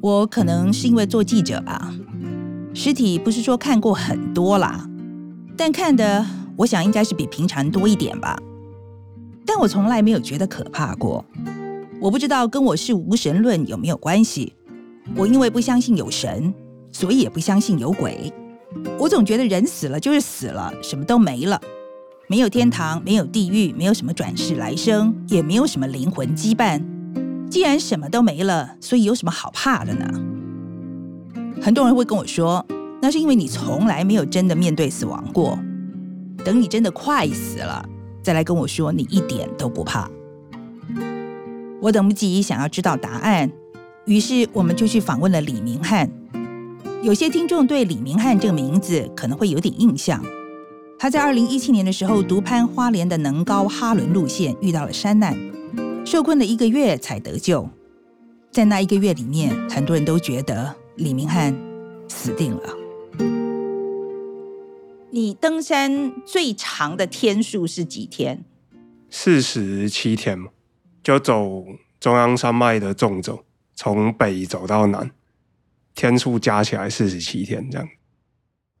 我可能是因为做记者吧，尸体不是说看过很多啦，但看的我想应该是比平常多一点吧。但我从来没有觉得可怕过。我不知道跟我是无神论有没有关系。我因为不相信有神，所以也不相信有鬼。我总觉得人死了就是死了，什么都没了，没有天堂，没有地狱，没有什么转世来生，也没有什么灵魂羁绊。既然什么都没了，所以有什么好怕的呢？很多人会跟我说，那是因为你从来没有真的面对死亡过。等你真的快死了，再来跟我说你一点都不怕。我等不及想要知道答案，于是我们就去访问了李明翰。有些听众对李明翰这个名字可能会有点印象。他在二零一七年的时候独攀花莲的能高哈伦路线，遇到了山难，受困了一个月才得救。在那一个月里面，很多人都觉得李明翰死定了。你登山最长的天数是几天？四十七天嘛，就走中央山脉的纵走，从北走到南，天数加起来四十七天这样。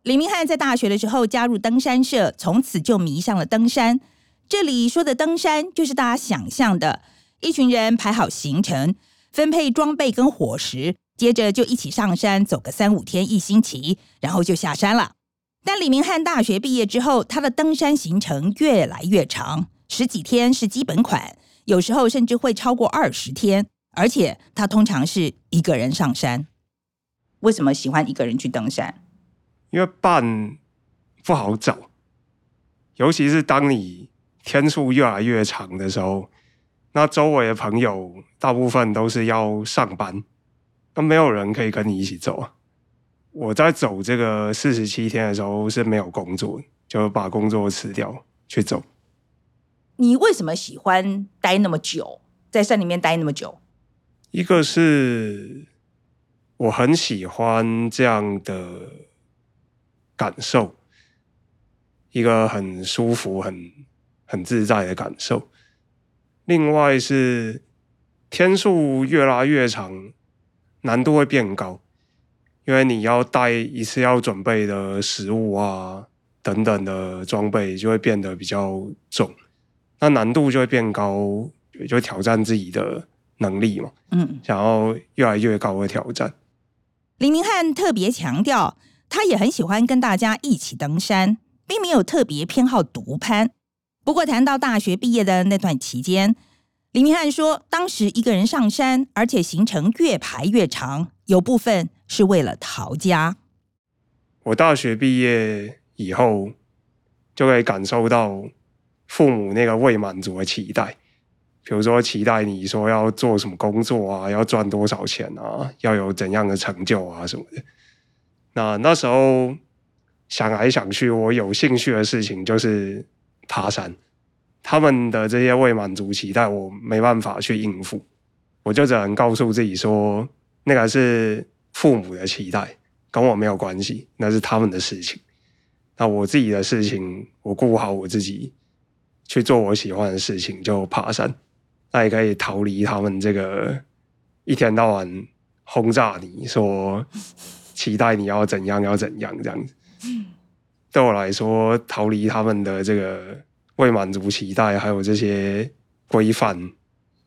李明翰在大学的时候加入登山社，从此就迷上了登山。这里说的登山，就是大家想象的，一群人排好行程，分配装备跟伙食，接着就一起上山，走个三五天、一星期，然后就下山了。但李明翰大学毕业之后，他的登山行程越来越长，十几天是基本款，有时候甚至会超过二十天。而且他通常是一个人上山。为什么喜欢一个人去登山？因为伴不好找，尤其是当你天数越来越长的时候，那周围的朋友大部分都是要上班，那没有人可以跟你一起走啊。我在走这个四十七天的时候是没有工作，就把工作辞掉去走。你为什么喜欢待那么久，在山里面待那么久？一个是我很喜欢这样的感受，一个很舒服、很很自在的感受。另外是天数越拉越长，难度会变高。因为你要带一次要准备的食物啊等等的装备就会变得比较重，那难度就会变高，就挑战自己的能力嘛。嗯，想要越来越高的挑战。李明翰特别强调，他也很喜欢跟大家一起登山，并没有特别偏好独攀。不过谈到大学毕业的那段期间，李明翰说，当时一个人上山，而且行程越排越长，有部分。是为了逃家。我大学毕业以后，就会感受到父母那个未满足的期待，比如说期待你说要做什么工作啊，要赚多少钱啊，要有怎样的成就啊什么的。那那时候想来想去，我有兴趣的事情就是爬山。他们的这些未满足期待，我没办法去应付，我就只能告诉自己说，那个是。父母的期待跟我没有关系，那是他们的事情。那我自己的事情，我顾好我自己，去做我喜欢的事情，就爬山。那也可以逃离他们这个一天到晚轰炸你说期待你要怎样要怎样这样子。对我来说，逃离他们的这个未满足期待，还有这些规范，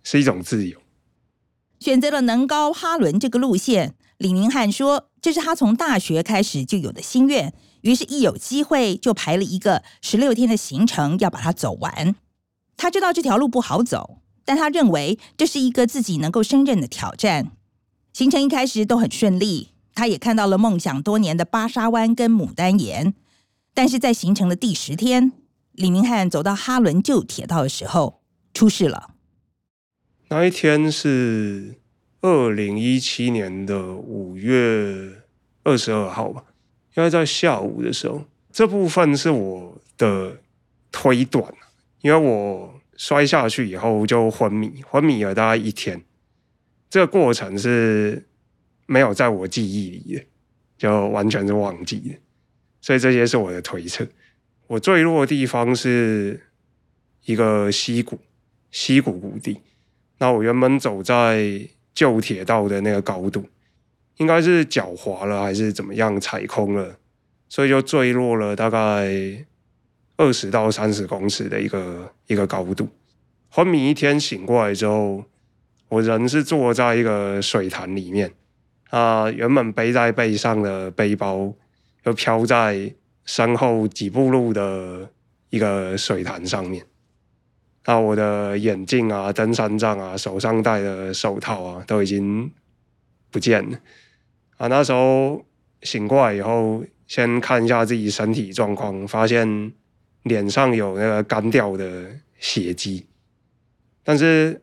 是一种自由。选择了能高哈伦这个路线。李明翰说：“这是他从大学开始就有的心愿，于是，一有机会就排了一个十六天的行程，要把它走完。他知道这条路不好走，但他认为这是一个自己能够胜任的挑战。行程一开始都很顺利，他也看到了梦想多年的巴沙湾跟牡丹岩。但是在行程的第十天，李明翰走到哈伦旧铁道的时候，出事了。那一天是。”二零一七年的五月二十二号吧，因为在下午的时候，这部分是我的推断，因为我摔下去以后就昏迷，昏迷了大概一天，这个过程是没有在我记忆里的，就完全是忘记的，所以这些是我的推测。我坠落的地方是一个溪谷，溪谷谷地，那我原本走在。旧铁道的那个高度，应该是脚滑了还是怎么样踩空了，所以就坠落了大概二十到三十公尺的一个一个高度。昏迷一天醒过来之后，我人是坐在一个水潭里面，啊，原本背在背上的背包就飘在身后几步路的一个水潭上面。那我的眼镜啊、登山杖啊、手上戴的手套啊，都已经不见了。啊，那时候醒过来以后，先看一下自己身体状况，发现脸上有那个干掉的血迹。但是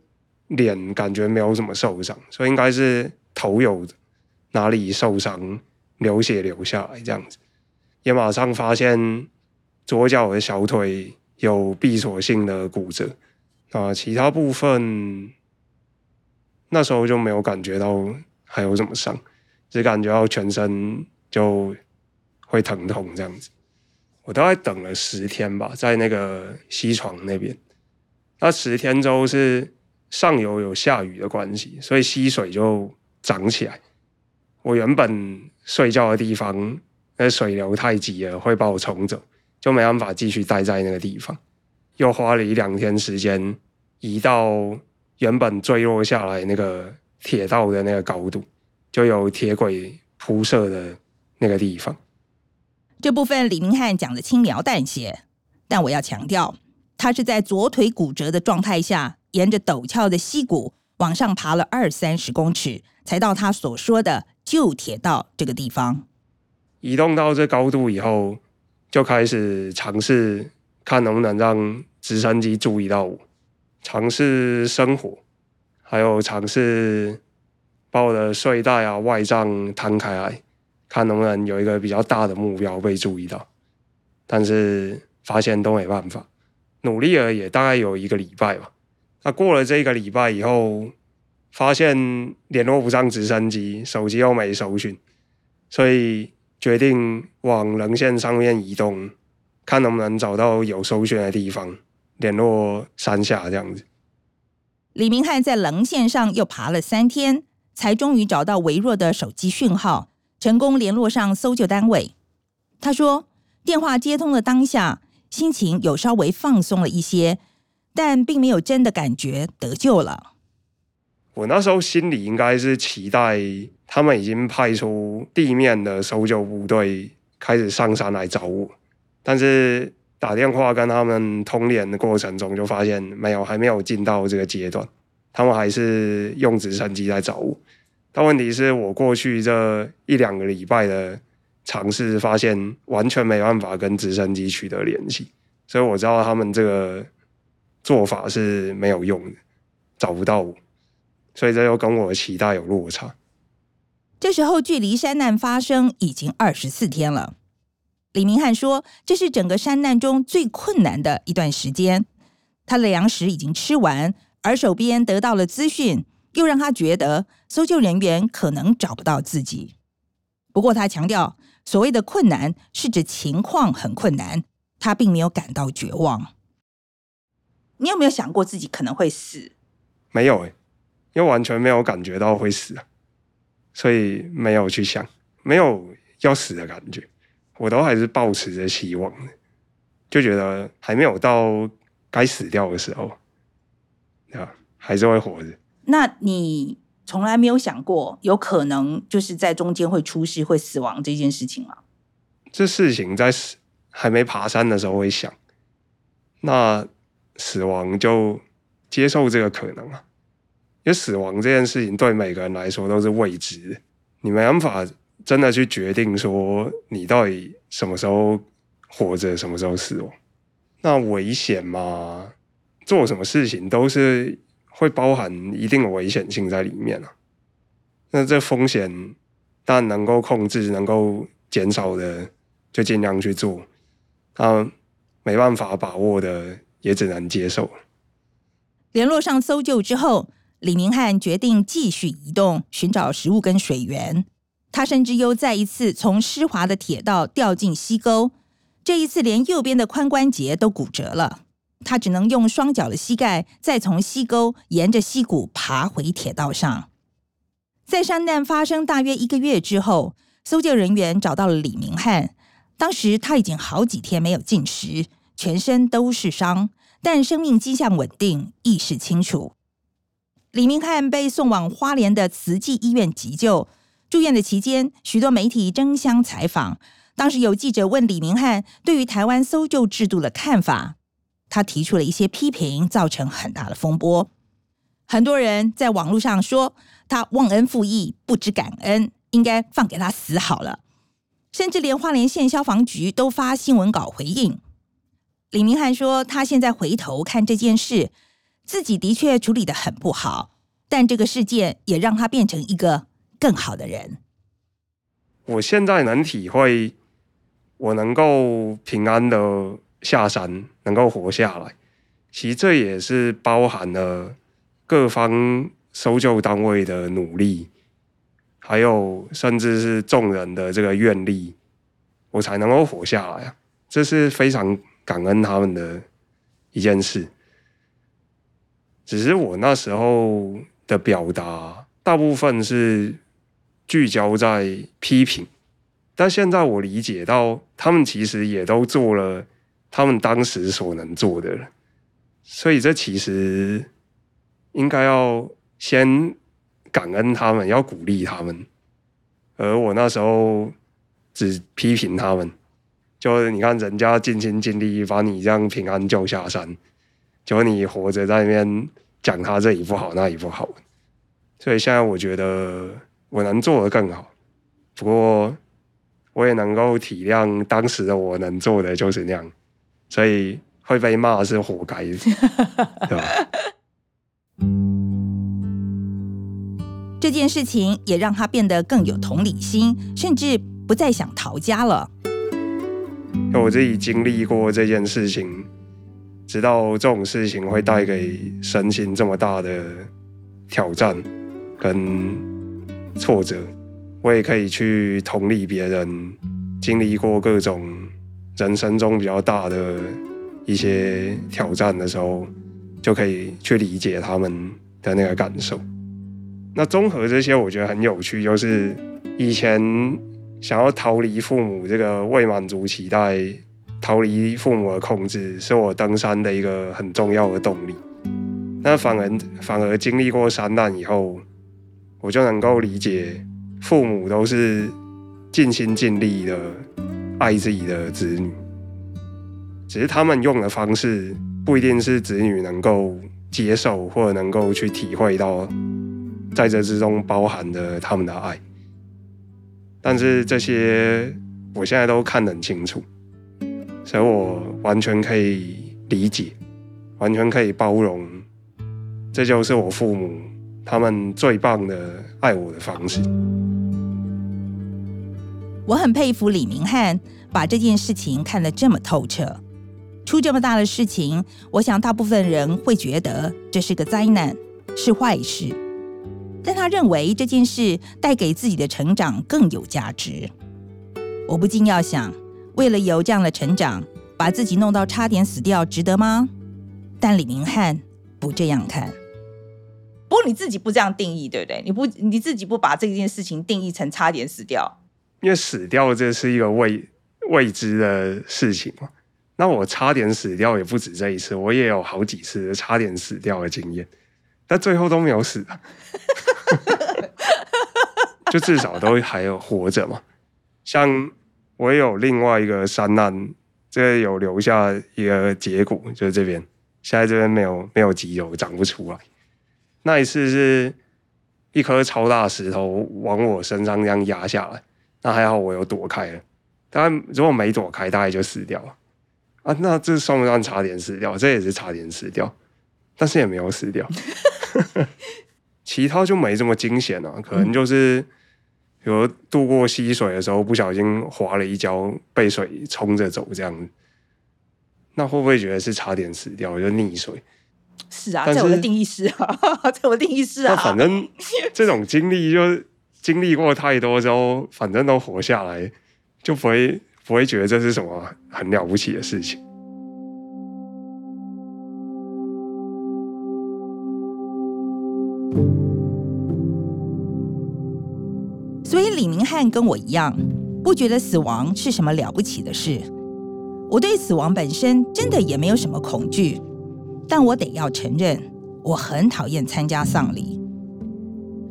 脸感觉没有什么受伤，所以应该是头有哪里受伤，流血流下来这样子。也马上发现左脚的小腿有闭锁性的骨折啊，其他部分那时候就没有感觉到还有什么伤，只感觉到全身就会疼痛这样子。我大概等了十天吧，在那个西床那边。那十天之后是上游有下雨的关系，所以溪水就涨起来。我原本睡觉的地方，那水流太急了，会把我冲走，就没办法继续待在那个地方。又花了一两天时间，移到原本坠落下来那个铁道的那个高度，就有铁轨铺设的那个地方。这部分李明翰讲的轻描淡写，但我要强调。他是在左腿骨折的状态下，沿着陡峭的溪谷往上爬了二三十公尺，才到他所说的旧铁道这个地方。移动到这高度以后，就开始尝试看能不能让直升机注意到我，尝试生火，还有尝试把我的睡袋啊、外帐摊开来，看能不能有一个比较大的目标被注意到。但是发现都没办法。努力了也大概有一个礼拜吧。那过了这一个礼拜以后，发现联络不上直升机，手机又没收讯，所以决定往棱线上面移动，看能不能找到有搜讯的地方，联络山下这样子。李明翰在棱线上又爬了三天，才终于找到微弱的手机讯号，成功联络上搜救单位。他说，电话接通的当下，心情有稍微放松了一些，但并没有真的感觉得救了。我那时候心里应该是期待他们已经派出地面的搜救部队开始上山来找我，但是打电话跟他们通联的过程中，就发现没有，还没有进到这个阶段，他们还是用直升机来找我。但问题是我过去这一两个礼拜的。尝试发现完全没办法跟直升机取得联系，所以我知道他们这个做法是没有用的，找不到我，所以这又跟我的期待有落差。这时候距离山难发生已经二十四天了。李明翰说，这是整个山难中最困难的一段时间。他的粮食已经吃完，而手边得到了资讯，又让他觉得搜救人员可能找不到自己。不过他强调。所谓的困难是指情况很困难，他并没有感到绝望。你有没有想过自己可能会死？没有诶，因为完全没有感觉到会死，所以没有去想，没有要死的感觉，我都还是抱持着希望的，就觉得还没有到该死掉的时候，啊，还是会活着。那你？从来没有想过有可能就是在中间会出事、会死亡这件事情吗？这事情在还没爬山的时候会想，那死亡就接受这个可能啊。死亡这件事情对每个人来说都是未知，你没办法真的去决定说你到底什么时候活着，什么时候死亡。那危险嘛，做什么事情都是。会包含一定的危险性在里面啊，那这风险但能够控制、能够减少的，就尽量去做。那没办法把握的，也只能接受。联络上搜救之后，李明翰决定继续移动，寻找食物跟水源。他甚至又再一次从湿滑的铁道掉进溪沟，这一次连右边的髋关节都骨折了。他只能用双脚的膝盖，再从溪沟沿着溪谷爬回铁道上。在山难发生大约一个月之后，搜救人员找到了李明翰。当时他已经好几天没有进食，全身都是伤，但生命迹象稳定，意识清楚。李明翰被送往花莲的慈济医院急救。住院的期间，许多媒体争相采访。当时有记者问李明翰对于台湾搜救制度的看法，他提出了一些批评，造成很大的风波。很多人在网络上说他忘恩负义、不知感恩，应该放给他死好了。甚至连花莲县消防局都发新闻稿回应。李明翰说，他现在回头看这件事，自己的确处理得很不好，但这个事件也让他变成一个。更好的人，我现在能体会，我能够平安的下山，能够活下来，其实这也是包含了各方搜救单位的努力，还有甚至是众人的这个愿力，我才能够活下来啊！这是非常感恩他们的一件事。只是我那时候的表达，大部分是。聚焦在批评，但现在我理解到，他们其实也都做了他们当时所能做的，所以这其实应该要先感恩他们，要鼓励他们，而我那时候只批评他们，就是你看人家尽心尽力把你这样平安救下山，就你活着在那边讲他这里不好那里不好，所以现在我觉得。我能做的更好，不过我也能够体谅当时的我能做的就是那样，所以会被骂是活该的，对吧？这件事情也让他变得更有同理心，甚至不再想逃家了。我自己经历过这件事情，知道这种事情会带给身心这么大的挑战跟。挫折，我也可以去同理别人经历过各种人生中比较大的一些挑战的时候，就可以去理解他们的那个感受。那综合这些，我觉得很有趣，就是以前想要逃离父母这个未满足期待，逃离父母的控制，是我登山的一个很重要的动力。那反而反而经历过山难以后。我就能够理解，父母都是尽心尽力的爱自己的子女，只是他们用的方式不一定是子女能够接受或者能够去体会到，在这之中包含的他们的爱。但是这些我现在都看得很清楚，所以我完全可以理解，完全可以包容，这就是我父母。他们最棒的爱我的方式。我很佩服李明翰把这件事情看得这么透彻。出这么大的事情，我想大部分人会觉得这是个灾难，是坏事。但他认为这件事带给自己的成长更有价值。我不禁要想，为了有这样的成长，把自己弄到差点死掉，值得吗？但李明翰不这样看。不过你自己不这样定义，对不对？你不你自己不把这件事情定义成差点死掉，因为死掉这是一个未未知的事情嘛。那我差点死掉也不止这一次，我也有好几次差点死掉的经验，但最后都没有死，就至少都还有活着嘛。像我也有另外一个山难，这个有留下一个结果，就是这边现在这边没有没有肌肉长不出来。那一次是一颗超大石头往我身上这样压下来，那还好我有躲开了。当然，如果没躲开，大概就死掉了啊。那这算不算差点死掉？这也是差点死掉，但是也没有死掉。其他就没这么惊险了，可能就是比如渡过溪水的时候不小心滑了一跤，被水冲着走这样子。那会不会觉得是差点死掉？就溺水？是啊，在我的定义是啊，在我的定义是啊。反正这种经历，就经历过太多之后，反正都活下来，就不会不会觉得这是什么很了不起的事情。李明翰跟我一样，不觉得死亡是什么了不起的事。我对死亡本身真的也没有什么恐惧，但我得要承认，我很讨厌参加丧礼。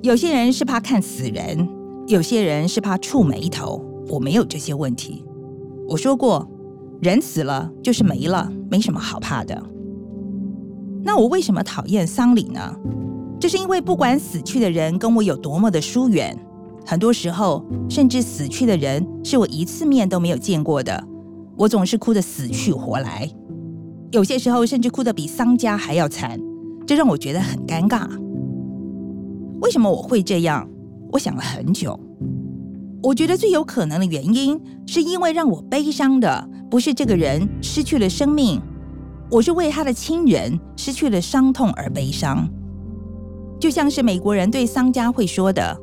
有些人是怕看死人，有些人是怕触霉头，我没有这些问题。我说过，人死了就是没了，没什么好怕的。那我为什么讨厌丧礼呢？这是因为不管死去的人跟我有多么的疏远，很多时候甚至死去的人是我一次面都没有见过的。我总是哭得死去活来，有些时候甚至哭得比丧家还要惨，这让我觉得很尴尬。为什么我会这样？我想了很久，我觉得最有可能的原因，是因为让我悲伤的不是这个人失去了生命，我是为他的亲人失去了伤痛而悲伤。就像是美国人对丧家会说的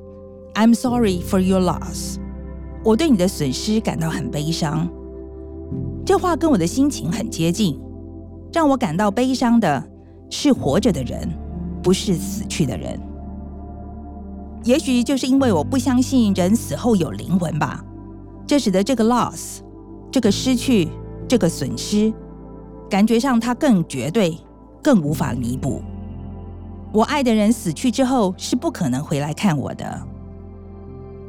：“I'm sorry for your loss。”我对你的损失感到很悲伤。这话跟我的心情很接近，让我感到悲伤的是活着的人，不是死去的人。也许就是因为我不相信人死后有灵魂吧，这使得这个 loss，这个失去，这个损失，感觉上它更绝对，更无法弥补。我爱的人死去之后是不可能回来看我的，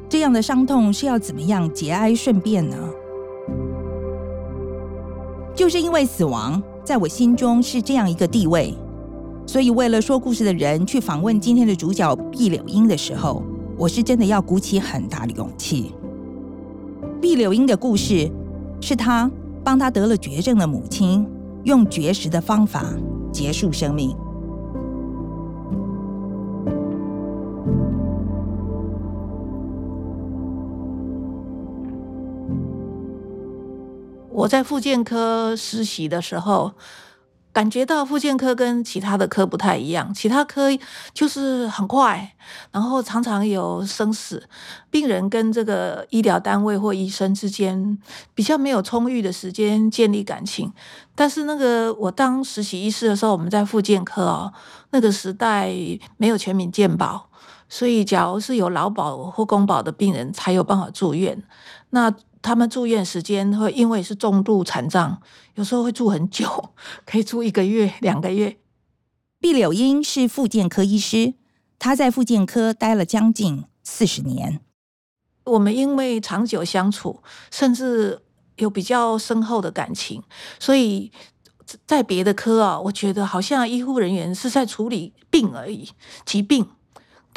这样的伤痛是要怎么样节哀顺变呢？就是因为死亡在我心中是这样一个地位，所以为了说故事的人去访问今天的主角毕柳英的时候，我是真的要鼓起很大的勇气。毕柳英的故事是他帮他得了绝症的母亲用绝食的方法结束生命。我在复健科实习的时候，感觉到复健科跟其他的科不太一样。其他科就是很快，然后常常有生死，病人跟这个医疗单位或医生之间比较没有充裕的时间建立感情。但是那个我当实习医师的时候，我们在复健科哦，那个时代没有全民健保，所以假如是有劳保或公保的病人才有办法住院。那他们住院时间会因为是重度残障，有时候会住很久，可以住一个月、两个月。毕柳英是复健科医师，他在复健科待了将近四十年。我们因为长久相处，甚至有比较深厚的感情，所以在别的科啊，我觉得好像医护人员是在处理病而已，疾病。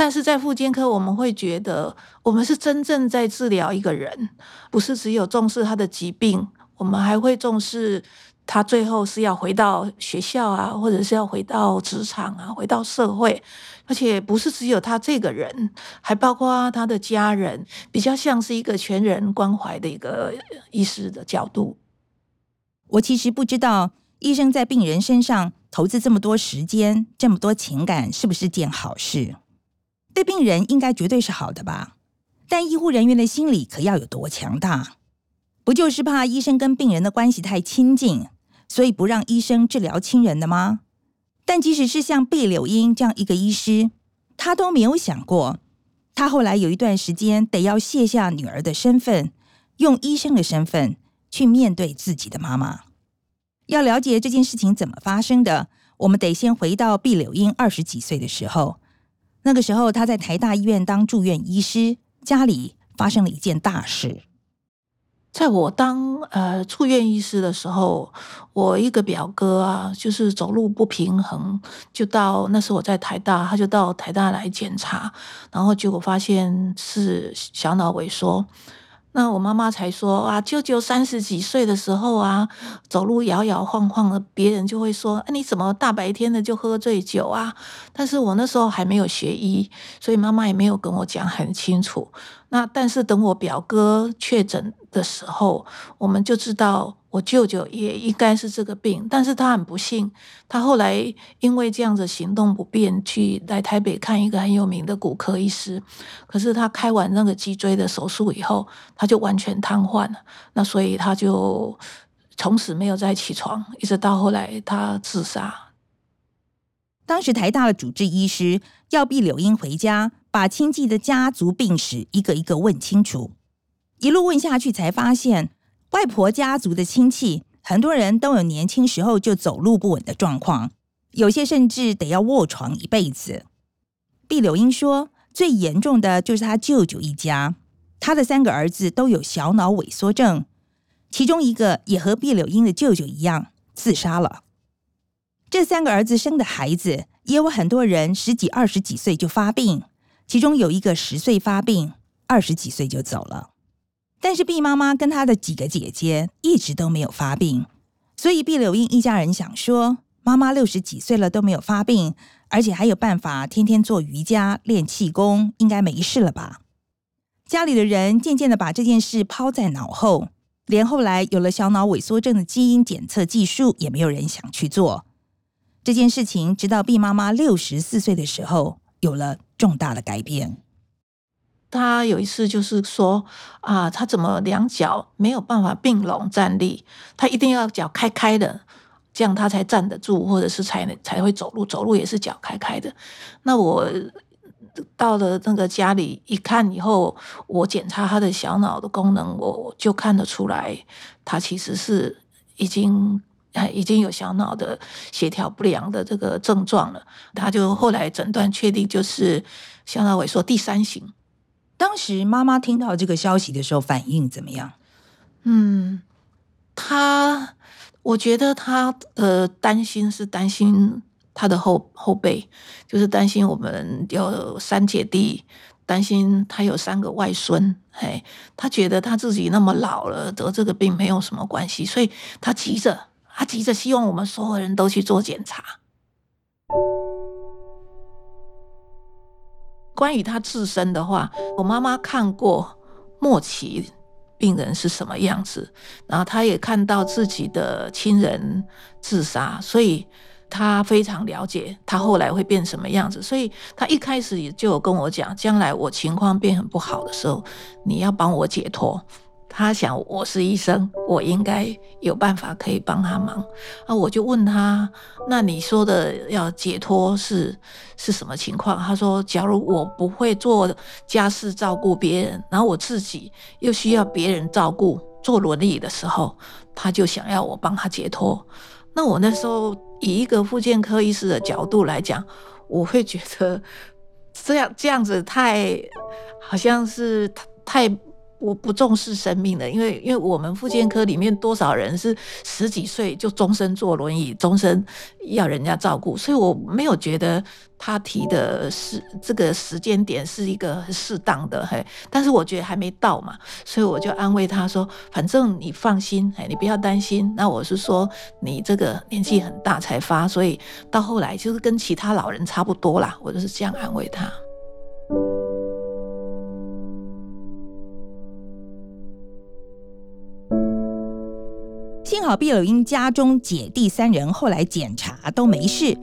但是在复健科，我们会觉得我们是真正在治疗一个人，不是只有重视他的疾病，我们还会重视他最后是要回到学校啊，或者是要回到职场啊，回到社会，而且不是只有他这个人，还包括他的家人，比较像是一个全人关怀的一个医师的角度。我其实不知道医生在病人身上投资这么多时间、这么多情感，是不是件好事？对病人应该绝对是好的吧，但医护人员的心理可要有多强大？不就是怕医生跟病人的关系太亲近，所以不让医生治疗亲人的吗？但即使是像毕柳英这样一个医师，他都没有想过，他后来有一段时间得要卸下女儿的身份，用医生的身份去面对自己的妈妈。要了解这件事情怎么发生的，我们得先回到毕柳英二十几岁的时候。那个时候，他在台大医院当住院医师，家里发生了一件大事。在我当呃住院医师的时候，我一个表哥啊，就是走路不平衡，就到那时我在台大，他就到台大来检查，然后结果发现是小脑萎缩。那我妈妈才说啊，舅舅三十几岁的时候啊，走路摇摇晃晃的，别人就会说，哎，你怎么大白天的就喝醉酒啊？但是我那时候还没有学医，所以妈妈也没有跟我讲很清楚。那但是等我表哥确诊的时候，我们就知道我舅舅也应该是这个病，但是他很不幸，他后来因为这样子行动不便，去来台北看一个很有名的骨科医师，可是他开完那个脊椎的手术以后，他就完全瘫痪了，那所以他就从此没有再起床，一直到后来他自杀。当时台大的主治医师要逼柳英回家，把亲戚的家族病史一个一个问清楚。一路问下去，才发现外婆家族的亲戚很多人都有年轻时候就走路不稳的状况，有些甚至得要卧床一辈子。毕柳英说，最严重的就是他舅舅一家，他的三个儿子都有小脑萎缩症，其中一个也和毕柳英的舅舅一样自杀了。这三个儿子生的孩子也有很多人十几、二十几岁就发病，其中有一个十岁发病，二十几岁就走了。但是毕妈妈跟她的几个姐姐一直都没有发病，所以毕柳英一家人想说，妈妈六十几岁了都没有发病，而且还有办法天天做瑜伽、练气功，应该没事了吧？家里的人渐渐的把这件事抛在脑后，连后来有了小脑萎缩症的基因检测技术，也没有人想去做这件事情。直到毕妈妈六十四岁的时候，有了重大的改变。他有一次就是说啊，他怎么两脚没有办法并拢站立？他一定要脚开开的，这样他才站得住，或者是才才会走路。走路也是脚开开的。那我到了那个家里一看以后，我检查他的小脑的功能，我就看得出来，他其实是已经已经有小脑的协调不良的这个症状了。他就后来诊断确定就是小脑萎缩第三型。当时妈妈听到这个消息的时候，反应怎么样？嗯，她，我觉得她呃担心是担心她的后后辈，就是担心我们有三姐弟，担心她有三个外孙，嘿，她觉得她自己那么老了，得这个病没有什么关系，所以她急着，她急着希望我们所有人都去做检查。关于他自身的话，我妈妈看过末期病人是什么样子，然后她也看到自己的亲人自杀，所以她非常了解他后来会变什么样子。所以她一开始也就有跟我讲，将来我情况变很不好的时候，你要帮我解脱。他想我是医生，我应该有办法可以帮他忙。啊我就问他：“那你说的要解脱是是什么情况？”他说：“假如我不会做家事照顾别人，然后我自己又需要别人照顾，坐轮椅的时候，他就想要我帮他解脱。”那我那时候以一个复健科医师的角度来讲，我会觉得这样这样子太好像是太。我不重视生命的，因为因为我们复健科里面多少人是十几岁就终身坐轮椅，终身要人家照顾，所以我没有觉得他提的是这个时间点是一个适当的，嘿，但是我觉得还没到嘛，所以我就安慰他说，反正你放心，嘿，你不要担心。那我是说你这个年纪很大才发，所以到后来就是跟其他老人差不多啦，我就是这样安慰他。好毕柳英家中姐弟三人后来检查都没事。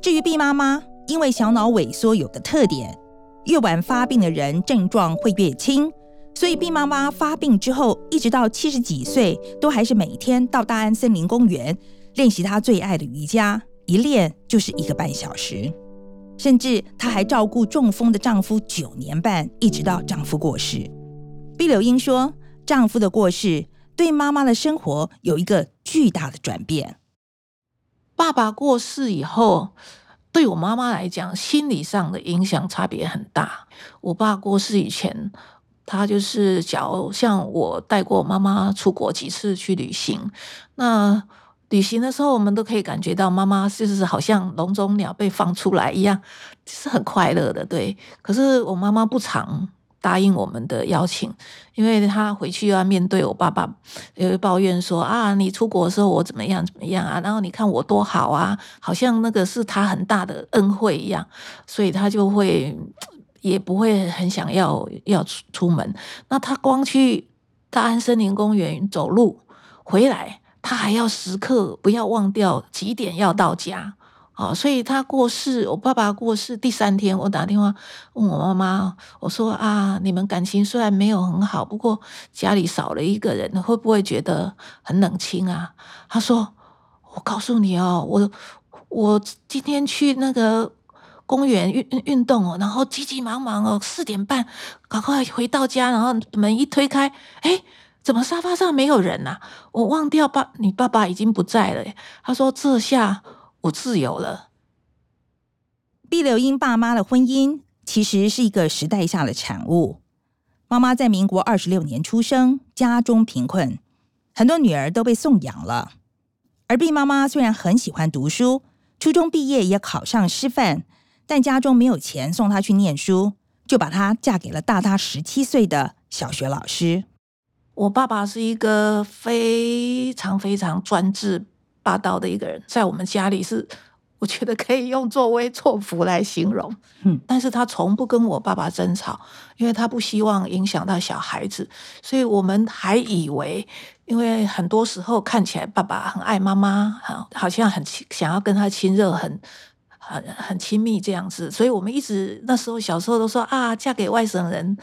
至于毕妈妈，因为小脑萎缩有个特点，越晚发病的人症状会越轻，所以毕妈妈发病之后，一直到七十几岁，都还是每天到大安森林公园练习她最爱的瑜伽，一练就是一个半小时。甚至她还照顾中风的丈夫九年半，一直到丈夫过世。毕柳英说，丈夫的过世，对妈妈的生活有一个巨大的转变。爸爸过世以后，对我妈妈来讲，心理上的影响差别很大。我爸过世以前，他就是假如像我带过妈妈出国几次去旅行，那旅行的时候，我们都可以感觉到妈妈就是好像笼中鸟被放出来一样，是很快乐的。对，可是我妈妈不常。答应我们的邀请，因为他回去要面对我爸爸，也会抱怨说啊，你出国的时候我怎么样怎么样啊，然后你看我多好啊，好像那个是他很大的恩惠一样，所以他就会也不会很想要要出出门。那他光去大安森林公园走路回来，他还要时刻不要忘掉几点要到家。哦，所以他过世，我爸爸过世第三天，我打电话问我妈妈，我说啊，你们感情虽然没有很好，不过家里少了一个人，会不会觉得很冷清啊？他说，我告诉你哦，我我今天去那个公园运运动哦，然后急急忙忙哦，四点半赶快回到家，然后门一推开，哎，怎么沙发上没有人呐？我忘掉爸，你爸爸已经不在了。他说：“这下我自由了。”毕柳英爸妈的婚姻其实是一个时代下的产物。妈妈在民国二十六年出生，家中贫困，很多女儿都被送养了。而毕妈妈虽然很喜欢读书，初中毕业也考上师范，但家中没有钱送她去念书，就把她嫁给了大她十七岁的小学老师。我爸爸是一个非常非常专制霸道的一个人，在我们家里是。我觉得可以用作威作福来形容，嗯，但是他从不跟我爸爸争吵，因为他不希望影响到小孩子，所以我们还以为，因为很多时候看起来爸爸很爱妈妈，好，好像很想要跟他亲热，很很很亲密这样子，所以我们一直那时候小时候都说啊，嫁给外省人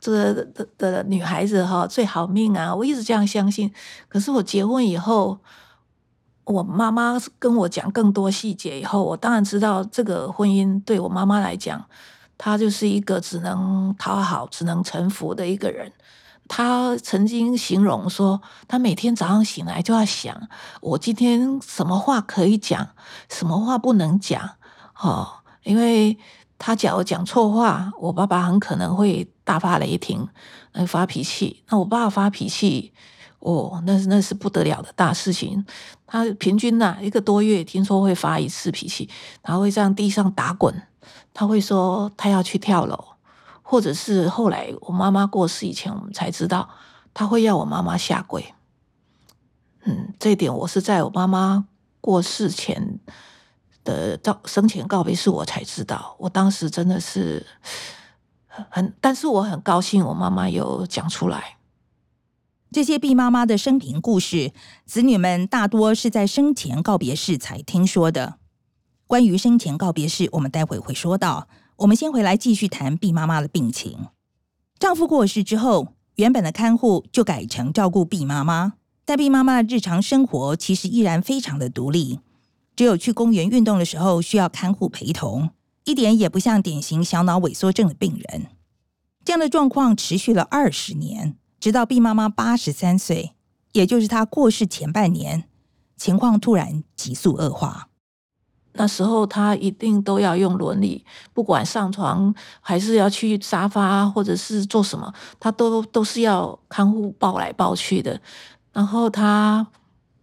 这的女孩子哈最好命啊，我一直这样相信，可是我结婚以后。我妈妈跟我讲更多细节以后，我当然知道这个婚姻对我妈妈来讲，她就是一个只能讨好、只能臣服的一个人。她曾经形容说，她每天早上醒来就要想，我今天什么话可以讲，什么话不能讲。哦，因为她假如讲错话，我爸爸很可能会大发雷霆，呃，发脾气。那我爸爸发脾气。哦，那是那是不得了的大事情。他平均呐、一个多月，听说会发一次脾气，他会在地上打滚。他会说他要去跳楼，或者是后来我妈妈过世以前，我们才知道他会要我妈妈下跪。嗯，这一点我是在我妈妈过世前的告生前告别式我才知道。我当时真的是很，但是我很高兴，我妈妈有讲出来。这些毕妈妈的生平故事，子女们大多是在生前告别式才听说的。关于生前告别式，我们待会会说到。我们先回来继续谈毕妈妈的病情。丈夫过世之后，原本的看护就改成照顾毕妈妈，但毕妈妈日常生活其实依然非常的独立，只有去公园运动的时候需要看护陪同，一点也不像典型小脑萎缩症的病人。这样的状况持续了二十年。直到毕妈妈八十三岁，也就是她过世前半年，情况突然急速恶化。那时候她一定都要用轮椅，不管上床还是要去沙发，或者是做什么，她都都是要看护抱来抱去的。然后她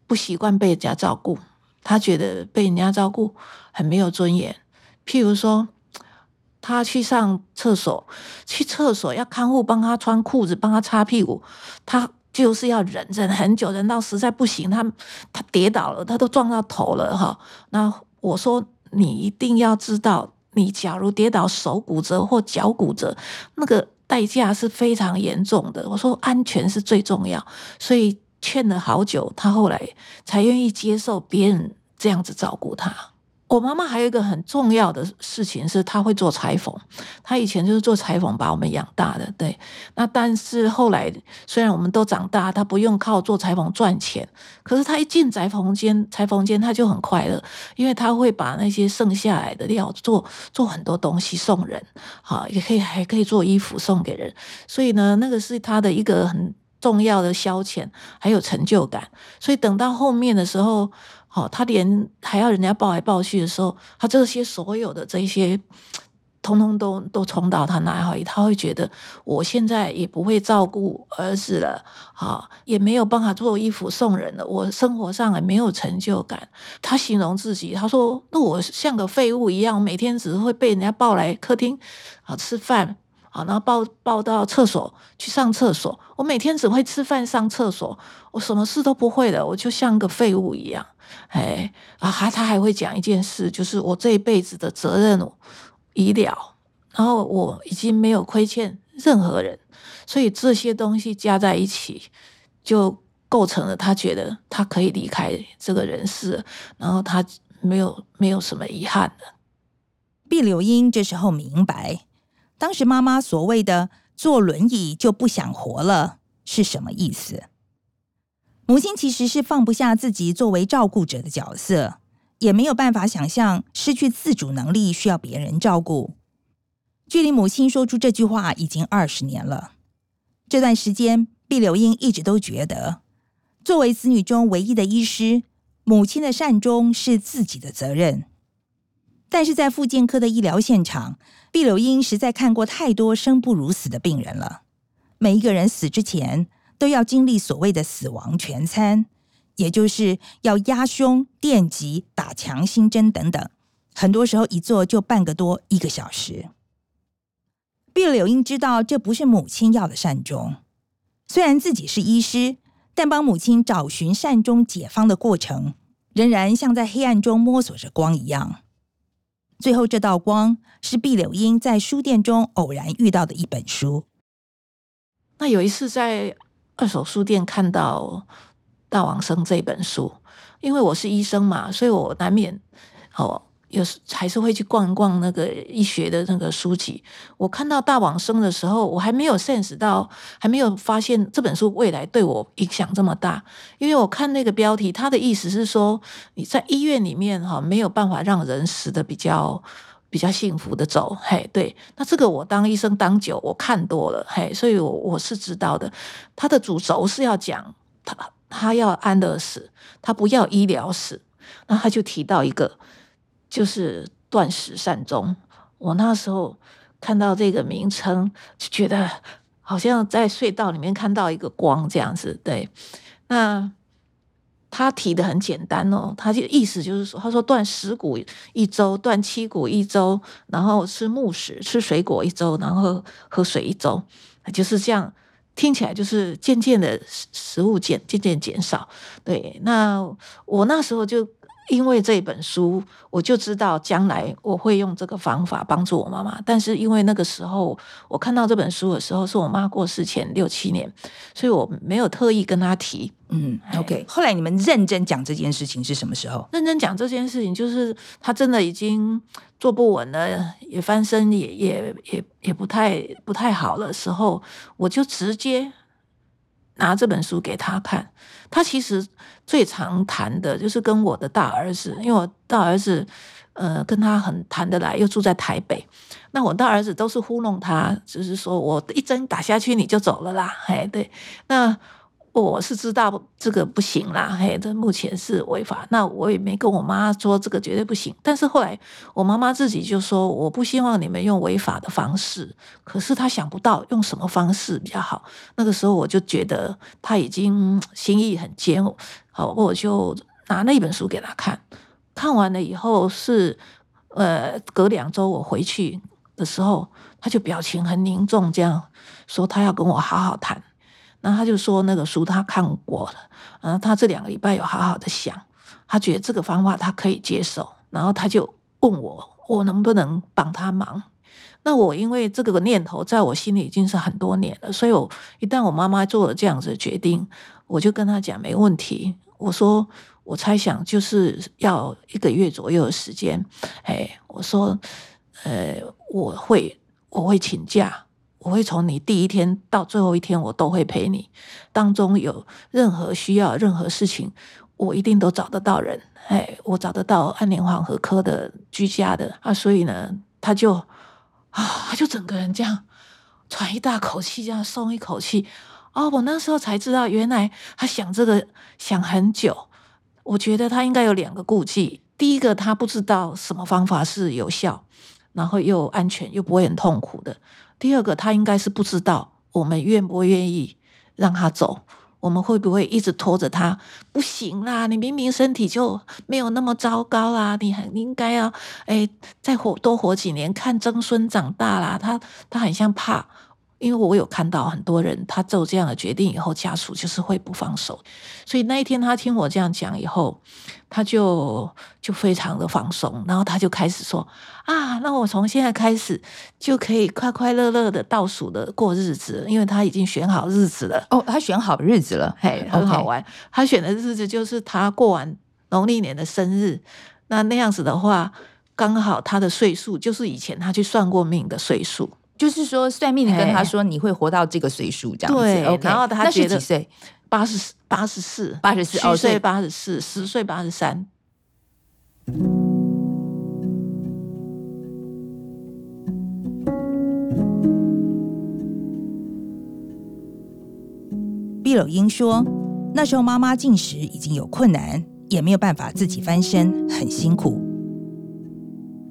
不习惯被人家照顾，她觉得被人家照顾很没有尊严。譬如说。他去上厕所，去厕所要看护帮他穿裤子，帮他擦屁股，他就是要忍忍很久，忍到实在不行，他他跌倒了，他都撞到头了哈。那我说你一定要知道，你假如跌倒手骨折或脚骨折，那个代价是非常严重的。我说安全是最重要，所以劝了好久，他后来才愿意接受别人这样子照顾他。我妈妈还有一个很重要的事情是，她会做裁缝。她以前就是做裁缝把我们养大的，对。那但是后来虽然我们都长大，她不用靠做裁缝赚钱，可是她一进裁缝间，裁缝间她就很快乐，因为她会把那些剩下来的料做做很多东西送人，好，也可以还可以做衣服送给人。所以呢，那个是她的一个很重要的消遣，还有成就感。所以等到后面的时候。哦，他连还要人家抱来抱去的时候，他这些所有的这些，通通都都冲到他那里，他会觉得我现在也不会照顾儿子了，啊，也没有办法做衣服送人了，我生活上也没有成就感。他形容自己，他说：“那我像个废物一样，每天只是会被人家抱来客厅啊吃饭。”好，然后抱抱到厕所去上厕所。我每天只会吃饭、上厕所，我什么事都不会的，我就像个废物一样。哎，啊，他他还会讲一件事，就是我这一辈子的责任已了，然后我已经没有亏欠任何人，所以这些东西加在一起，就构成了他觉得他可以离开这个人世，然后他没有没有什么遗憾的。毕柳英这时候明白。当时妈妈所谓的坐轮椅就不想活了是什么意思？母亲其实是放不下自己作为照顾者的角色，也没有办法想象失去自主能力需要别人照顾。距离母亲说出这句话已经二十年了。这段时间，毕柳英一直都觉得，作为子女中唯一的医师，母亲的善终是自己的责任。但是在复健科的医疗现场，毕柳英实在看过太多生不如死的病人了。每一个人死之前，都要经历所谓的死亡全餐，也就是要压胸、电击、打强心针等等，很多时候一做就半个多一个小时。毕柳英知道这不是母亲要的善终，虽然自己是医师，但帮母亲找寻善终解方的过程，仍然像在黑暗中摸索着光一样。最后，这道光是毕柳英在书店中偶然遇到的一本书。那有一次在二手书店看到《大往生》这本书，因为我是医生嘛，所以我难免哦。有时还是会去逛一逛那个医学的那个书籍。我看到大往生的时候，我还没有 sense 到，还没有发现这本书未来对我影响这么大。因为我看那个标题，它的意思是说你在医院里面哈没有办法让人死得比较比较幸福的走。嘿，对，那这个我当医生当久，我看多了，嘿，所以我我是知道的。他的主轴是要讲他他要安乐死，他不要医疗死。那他就提到一个。就是断食善终，我那时候看到这个名称，就觉得好像在隧道里面看到一个光这样子。对，那他提的很简单哦，他就意思就是说，他说断十谷一周，断七谷一周，然后吃木食，吃水果一周，然后喝水一周，就是这样，听起来就是渐渐的食物减，渐渐减少。对，那我那时候就。因为这本书，我就知道将来我会用这个方法帮助我妈妈。但是因为那个时候我看到这本书的时候，是我妈过世前六七年，所以我没有特意跟她提。嗯，OK。后来你们认真讲这件事情是什么时候？认真讲这件事情，就是她真的已经坐不稳了，也翻身也也也也不太不太好的时候，我就直接。拿这本书给她看，她其实最常谈的就是跟我的大儿子，因为我大儿子，呃，跟他很谈得来，又住在台北。那我大儿子都是糊弄他，就是说我一针打下去你就走了啦，嘿，对，那。我是知道这个不行啦，嘿，这目前是违法。那我也没跟我妈说这个绝对不行。但是后来我妈妈自己就说，我不希望你们用违法的方式。可是她想不到用什么方式比较好。那个时候我就觉得她已经心意很坚，好，我就拿那本书给他看。看完了以后是，呃，隔两周我回去的时候，他就表情很凝重，这样说他要跟我好好谈。然后他就说那个书他看过了，然后他这两个礼拜有好好的想，他觉得这个方法他可以接受，然后他就问我，我能不能帮他忙？那我因为这个念头在我心里已经是很多年了，所以我一旦我妈妈做了这样子的决定，我就跟他讲没问题。我说我猜想就是要一个月左右的时间，哎，我说呃我会我会请假。我会从你第一天到最后一天，我都会陪你。当中有任何需要、任何事情，我一定都找得到人。哎，我找得到安宁黄和科的居家的啊，所以呢，他就啊，他就整个人这样喘一大口气，这样松一口气。哦，我那时候才知道，原来他想这个想很久。我觉得他应该有两个顾忌：第一个，他不知道什么方法是有效，然后又安全又不会很痛苦的。第二个，他应该是不知道我们愿不愿意让他走，我们会不会一直拖着他？不行啦，你明明身体就没有那么糟糕啦，你很应该要哎，再活多活几年，看曾孙长大啦。他他很像怕。因为我有看到很多人，他做这样的决定以后，家属就是会不放手。所以那一天他听我这样讲以后，他就就非常的放松，然后他就开始说：“啊，那我从现在开始就可以快快乐乐的倒数的过日子，因为他已经选好日子了。哦，他选好日子了，嘿，很好玩。他选的日子就是他过完农历年的生日，那那样子的话，刚好他的岁数就是以前他去算过命的岁数。”就是说，算命的跟他说你会活到这个岁数，这样子。对，okay, 然后他觉得几岁？八十四，八十四，八十四，虚岁八十四，实岁八十三。毕柳英说：“那时候妈妈进食已经有困难，也没有办法自己翻身，很辛苦。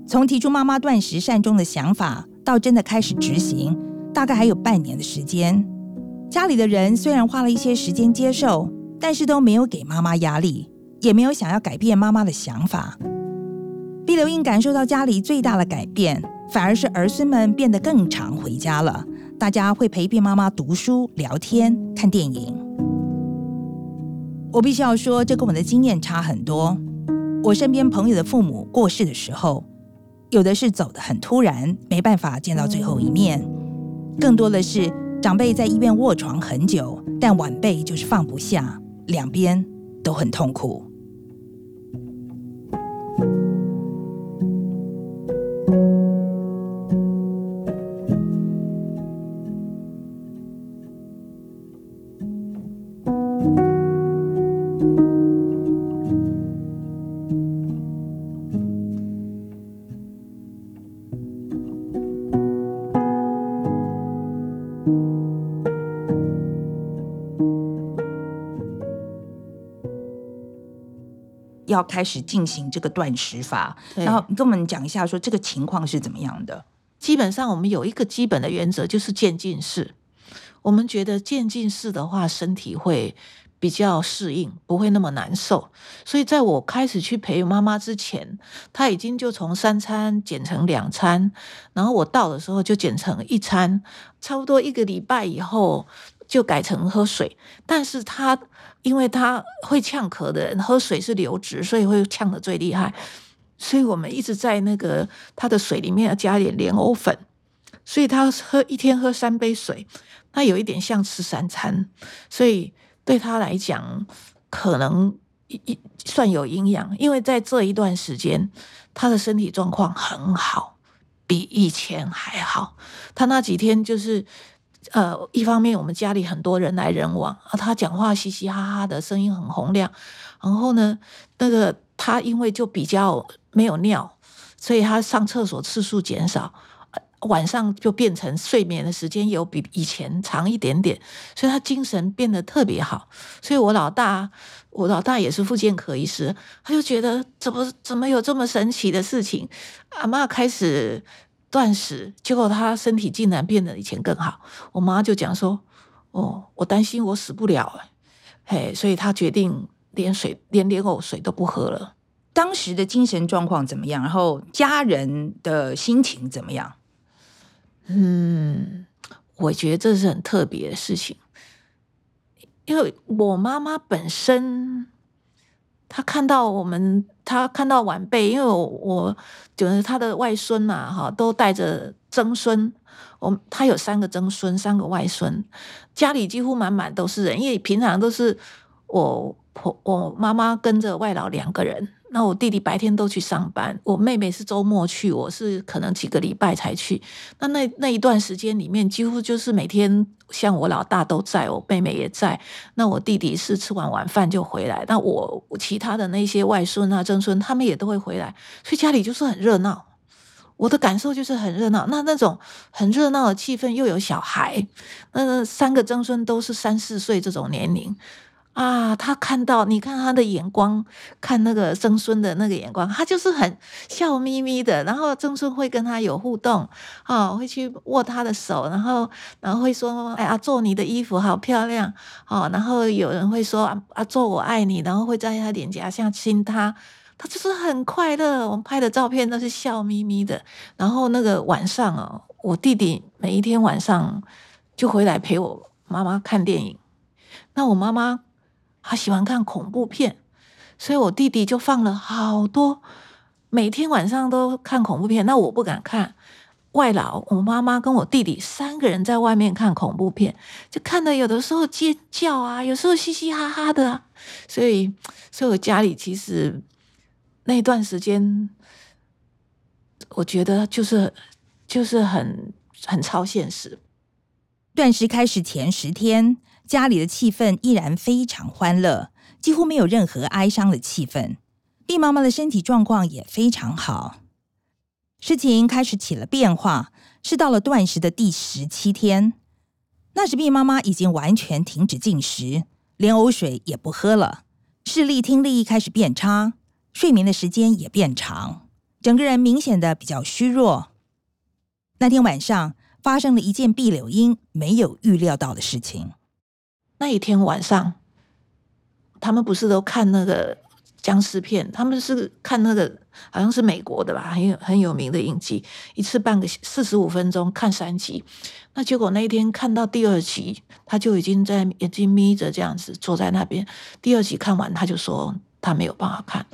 从提出妈妈断食善终的想法，到真的开始执行，大概还有半年的时间。家里的人虽然花了一些时间接受，但是都没有给妈妈压力，也没有想要改变妈妈的想法。毕留英感受到家里最大的改变，反而是儿孙们变得更常回家了。”大家会陪毕妈妈读书、聊天、看电影。我必须要说，这跟我的经验差很多。我身边朋友的父母过世的时候，有的是走得很突然，没办法见到最后一面；更多的是长辈在医院卧床很久，但晚辈就是放不下，两边都很痛苦。要开始进行这个断食法，然后你跟我们讲一下，说这个情况是怎么样的？基本上，我们有一个基本的原则，就是渐进式。我们觉得渐进式的话，身体会比较适应，不会那么难受。所以，在我开始去陪妈妈之前，她已经就从三餐减成两餐，然后我到的时候就减成一餐，差不多一个礼拜以后就改成喝水，但是她。因为他会呛咳的人喝水是流质，所以会呛得最厉害。所以我们一直在那个他的水里面要加一点莲藕粉，所以他喝一天喝三杯水，他有一点像吃三餐，所以对他来讲可能一一算有营养。因为在这一段时间，他的身体状况很好，比以前还好。他那几天就是。呃，一方面我们家里很多人来人往啊，他讲话嘻嘻哈哈的，声音很洪亮。然后呢，那个他因为就比较没有尿，所以他上厕所次数减少，晚上就变成睡眠的时间有比以前长一点点，所以他精神变得特别好。所以我老大，我老大也是复健科医师，他就觉得怎么怎么有这么神奇的事情？阿嬷开始。断食，结果他身体竟然变得以前更好。我妈就讲说：“哦，我担心我死不了，嘿，所以他决定连水连莲藕水都不喝了。”当时的精神状况怎么样？然后家人的心情怎么样？嗯，我觉得这是很特别的事情，因为我妈妈本身。他看到我们，他看到晚辈，因为我我就是他的外孙嘛，哈，都带着曾孙。我他有三个曾孙，三个外孙，家里几乎满满都是人，因为平常都是我婆我妈妈跟着外老两个人。那我弟弟白天都去上班，我妹妹是周末去，我是可能几个礼拜才去。那那那一段时间里面，几乎就是每天，像我老大都在，我妹妹也在。那我弟弟是吃完晚饭就回来，那我其他的那些外孙啊、曾孙，他们也都会回来，所以家里就是很热闹。我的感受就是很热闹。那那种很热闹的气氛，又有小孩，那三个曾孙都是三四岁这种年龄。啊，他看到你看他的眼光，看那个曾孙的那个眼光，他就是很笑眯眯的。然后曾孙会跟他有互动，哦，会去握他的手，然后然后会说：“哎呀，做你的衣服好漂亮。”哦，然后有人会说：“啊，做我爱你。”然后会在他脸颊下亲他，他就是很快乐。我们拍的照片都是笑眯眯的。然后那个晚上哦，我弟弟每一天晚上就回来陪我妈妈看电影。那我妈妈。他喜欢看恐怖片，所以我弟弟就放了好多，每天晚上都看恐怖片。那我不敢看，外老我妈妈跟我弟弟三个人在外面看恐怖片，就看的有的时候尖叫啊，有时候嘻嘻哈哈的啊。所以，所以我家里其实那段时间，我觉得就是就是很很超现实。断食开始前十天。家里的气氛依然非常欢乐，几乎没有任何哀伤的气氛。毕妈妈的身体状况也非常好。事情开始起了变化，是到了断食的第十七天。那时毕妈妈已经完全停止进食，连藕水也不喝了，视力、听力开始变差，睡眠的时间也变长，整个人明显的比较虚弱。那天晚上发生了一件毕柳英没有预料到的事情。那一天晚上，他们不是都看那个僵尸片？他们是看那个好像是美国的吧，很有很有名的影集，一次半个四十五分钟看三集。那结果那一天看到第二集，他就已经在眼睛眯着这样子坐在那边。第二集看完，他就说他没有办法看，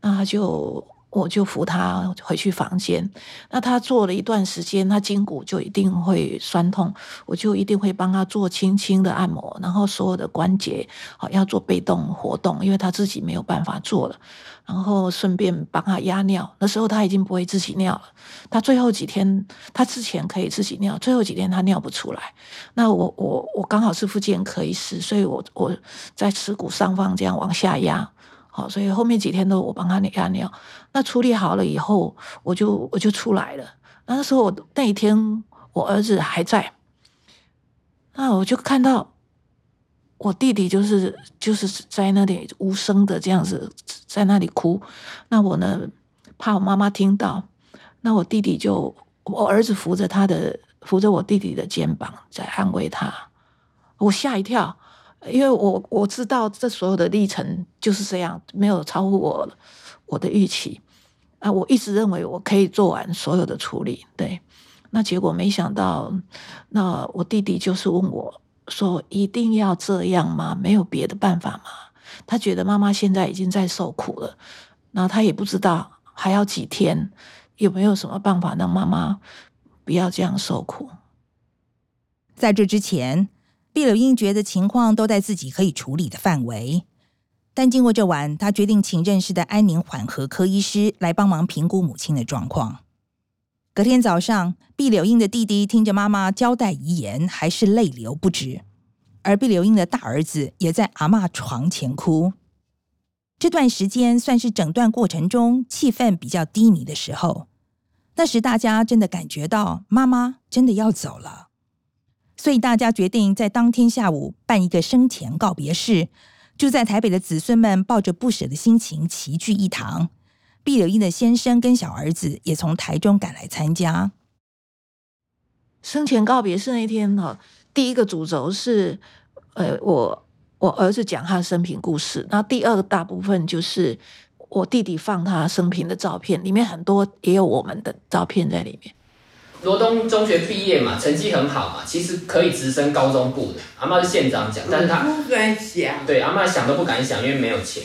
那他就。我就扶他回去房间，那他坐了一段时间，他筋骨就一定会酸痛，我就一定会帮他做轻轻的按摩，然后所有的关节好要做被动活动，因为他自己没有办法做了，然后顺便帮他压尿。那时候他已经不会自己尿了，他最后几天，他之前可以自己尿，最后几天他尿不出来。那我我我刚好是附件科医师，所以我我在耻骨上方这样往下压。好，所以后面几天都我帮他压尿。那处理好了以后，我就我就出来了。那时候我那一天我儿子还在，那我就看到我弟弟就是就是在那里无声的这样子在那里哭。那我呢，怕我妈妈听到，那我弟弟就我儿子扶着他的扶着我弟弟的肩膀在安慰他，我吓一跳。因为我我知道这所有的历程就是这样，没有超乎我我的预期啊！我一直认为我可以做完所有的处理，对，那结果没想到，那我弟弟就是问我说：“一定要这样吗？没有别的办法吗？”他觉得妈妈现在已经在受苦了，那他也不知道还要几天，有没有什么办法让妈妈不要这样受苦。在这之前。毕柳英觉得情况都在自己可以处理的范围，但经过这晚，他决定请认识的安宁缓和科医师来帮忙评估母亲的状况。隔天早上，毕柳英的弟弟听着妈妈交代遗言，还是泪流不止，而毕柳英的大儿子也在阿嬷床前哭。这段时间算是整段过程中气氛比较低迷的时候，那时大家真的感觉到妈妈真的要走了。所以大家决定在当天下午办一个生前告别式，住在台北的子孙们抱着不舍的心情齐聚一堂。毕柳英的先生跟小儿子也从台中赶来参加。生前告别式那天哈，第一个主轴是，呃，我我儿子讲他生平故事，那第二个大部分就是我弟弟放他生平的照片，里面很多也有我们的照片在里面。罗东中学毕业嘛，成绩很好嘛，其实可以直升高中部的。阿嬷是县长讲，但是他不敢想，对阿嬷想都不敢想，因为没有钱，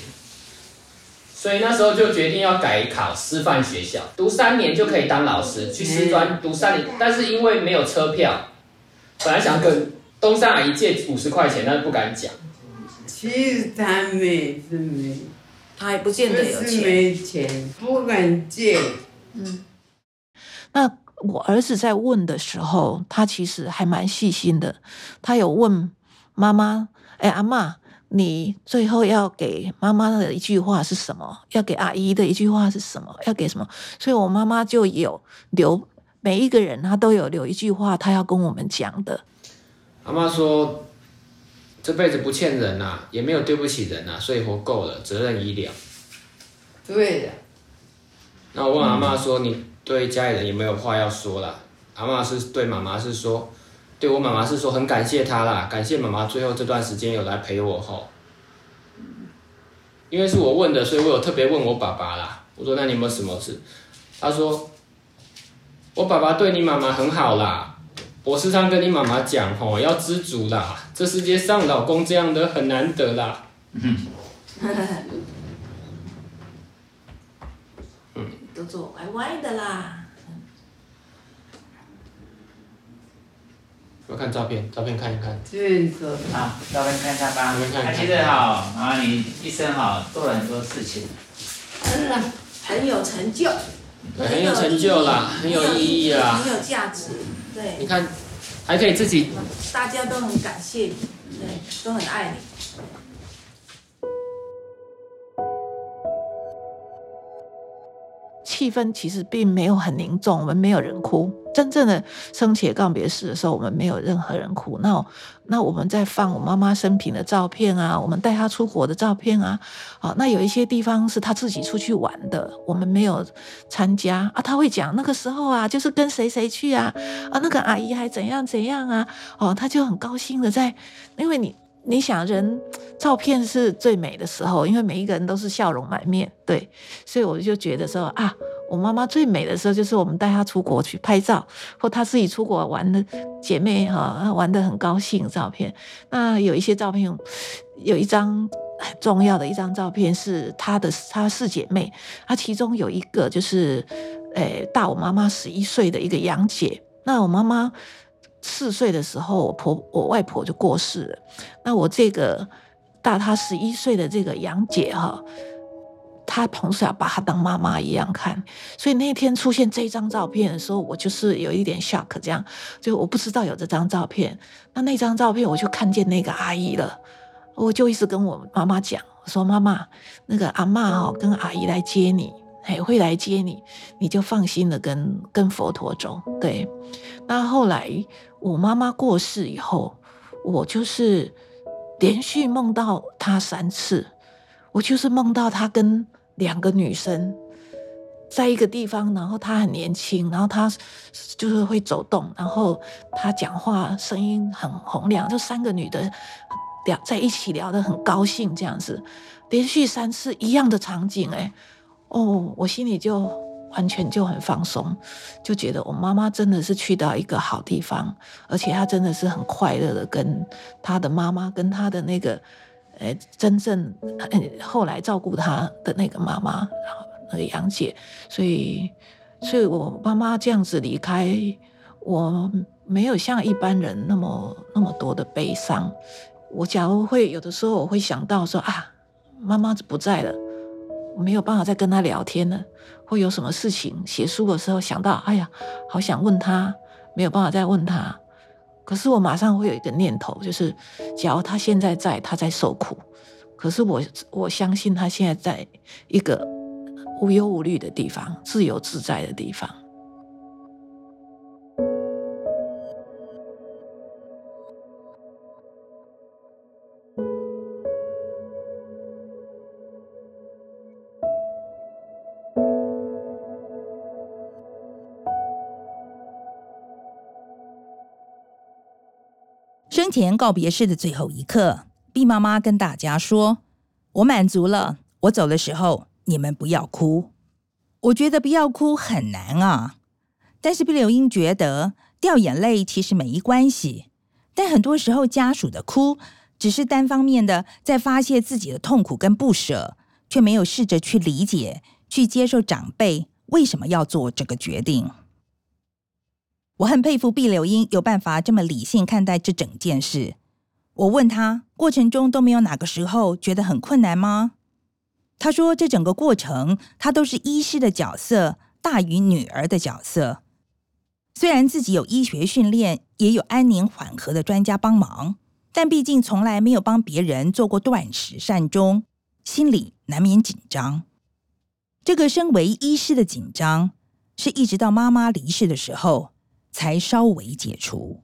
所以那时候就决定要改考师范学校，读三年就可以当老师，去师专读三年，但是因为没有车票，本来想跟东山阿姨借五十块钱，但是不敢讲。其实他没是没，他也不见得有钱，是没钱，不敢借。嗯，那。我儿子在问的时候，他其实还蛮细心的。他有问妈妈：“哎，阿妈，你最后要给妈妈的一句话是什么？要给阿姨的一句话是什么？要给什么？”所以，我妈妈就有留每一个人，她都有留一句话，她要跟我们讲的。阿妈说：“这辈子不欠人呐，也没有对不起人呐，所以活够了，责任已了。”对的。那我问阿妈说：“你？”对家里人有没有话要说啦？阿嬷是对妈妈是说，对我妈妈是说很感谢她啦，感谢妈妈最后这段时间有来陪我吼。因为是我问的，所以我有特别问我爸爸啦。我说，那你有没有什么事？他说我爸爸对你妈妈很好啦。我时常跟你妈妈讲吼，要知足啦，这世界上老公这样的很难得啦。都做歪歪的啦。我看照片，照片看一看。这个啊，照片看一下吧。看看。记得好，啊，你一生好做了很多事情。真的，很有成就。很有成就啦，很有意义啦。很有价值，对。你看，还可以自己。大家都很感谢你，对，都很爱你。气氛其实并没有很凝重，我们没有人哭。真正的生前告别式的时候，我们没有任何人哭。那那我们在放我妈妈生平的照片啊，我们带她出国的照片啊，啊，那有一些地方是她自己出去玩的，我们没有参加啊。她会讲那个时候啊，就是跟谁谁去啊，啊，那个阿姨还怎样怎样啊，哦，她就很高兴的在，因为你。你想人照片是最美的时候，因为每一个人都是笑容满面，对，所以我就觉得说啊，我妈妈最美的时候就是我们带她出国去拍照，或她自己出国玩的姐妹哈，玩得很高兴照片。那有一些照片，有一张很重要的一张照片是她的，她四姐妹，她其中有一个就是，诶、大我妈妈十一岁的一个杨姐，那我妈妈。四岁的时候，我婆我外婆就过世了。那我这个大她十一岁的这个杨姐哈，她从小把她当妈妈一样看。所以那天出现这张照片的时候，我就是有一点 shock，这样就我不知道有这张照片。那那张照片我就看见那个阿姨了，我就一直跟我妈妈讲，我说妈妈，那个阿妈哈跟阿姨来接你。还会来接你，你就放心的跟跟佛陀走。对，那后来我妈妈过世以后，我就是连续梦到她三次，我就是梦到她跟两个女生在一个地方，然后她很年轻，然后她就是会走动，然后她讲话声音很洪亮，就三个女的聊在一起聊得很高兴这样子，连续三次一样的场景，哎。哦，我心里就完全就很放松，就觉得我妈妈真的是去到一个好地方，而且她真的是很快乐的跟她的妈妈，跟她的那个，呃，真正后来照顾她的那个妈妈，然后那个杨姐，所以，所以我妈妈这样子离开，我没有像一般人那么那么多的悲伤。我假如会有的时候，我会想到说啊，妈妈不在了。没有办法再跟他聊天了，或有什么事情写书的时候想到，哎呀，好想问他，没有办法再问他。可是我马上会有一个念头，就是假如他现在在，他在受苦，可是我我相信他现在在一个无忧无虑的地方，自由自在的地方。生前告别式的最后一刻，毕妈妈跟大家说：“我满足了，我走的时候你们不要哭。”我觉得不要哭很难啊，但是毕柳英觉得掉眼泪其实没关系，但很多时候家属的哭只是单方面的在发泄自己的痛苦跟不舍，却没有试着去理解、去接受长辈为什么要做这个决定。我很佩服毕柳英有办法这么理性看待这整件事。我问他，过程中都没有哪个时候觉得很困难吗？他说，这整个过程他都是医师的角色大于女儿的角色。虽然自己有医学训练，也有安宁缓和的专家帮忙，但毕竟从来没有帮别人做过断食善终，心里难免紧张。这个身为医师的紧张，是一直到妈妈离世的时候。才稍微解除。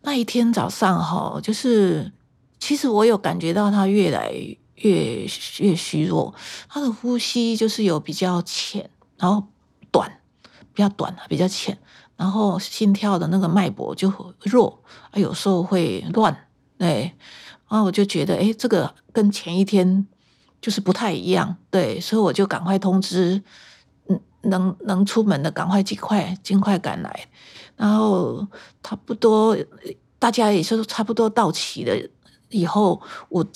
那一天早上哈，就是其实我有感觉到他越来越越虚弱，他的呼吸就是有比较浅，然后短，比较短，比较浅，然后心跳的那个脉搏就弱，有时候会乱，对，然后我就觉得，哎，这个跟前一天就是不太一样，对，所以我就赶快通知，嗯，能能出门的赶快尽快尽快赶来。然后差不多，大家也是差不多到齐了以后，我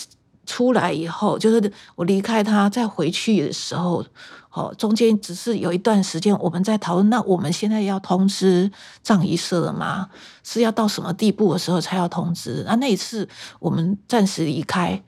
出来以后，就是我离开他再回去的时候，哦，中间只是有一段时间我们在讨论，那我们现在要通知葬仪社了吗？是要到什么地步的时候才要通知？那那一次我们暂时离开，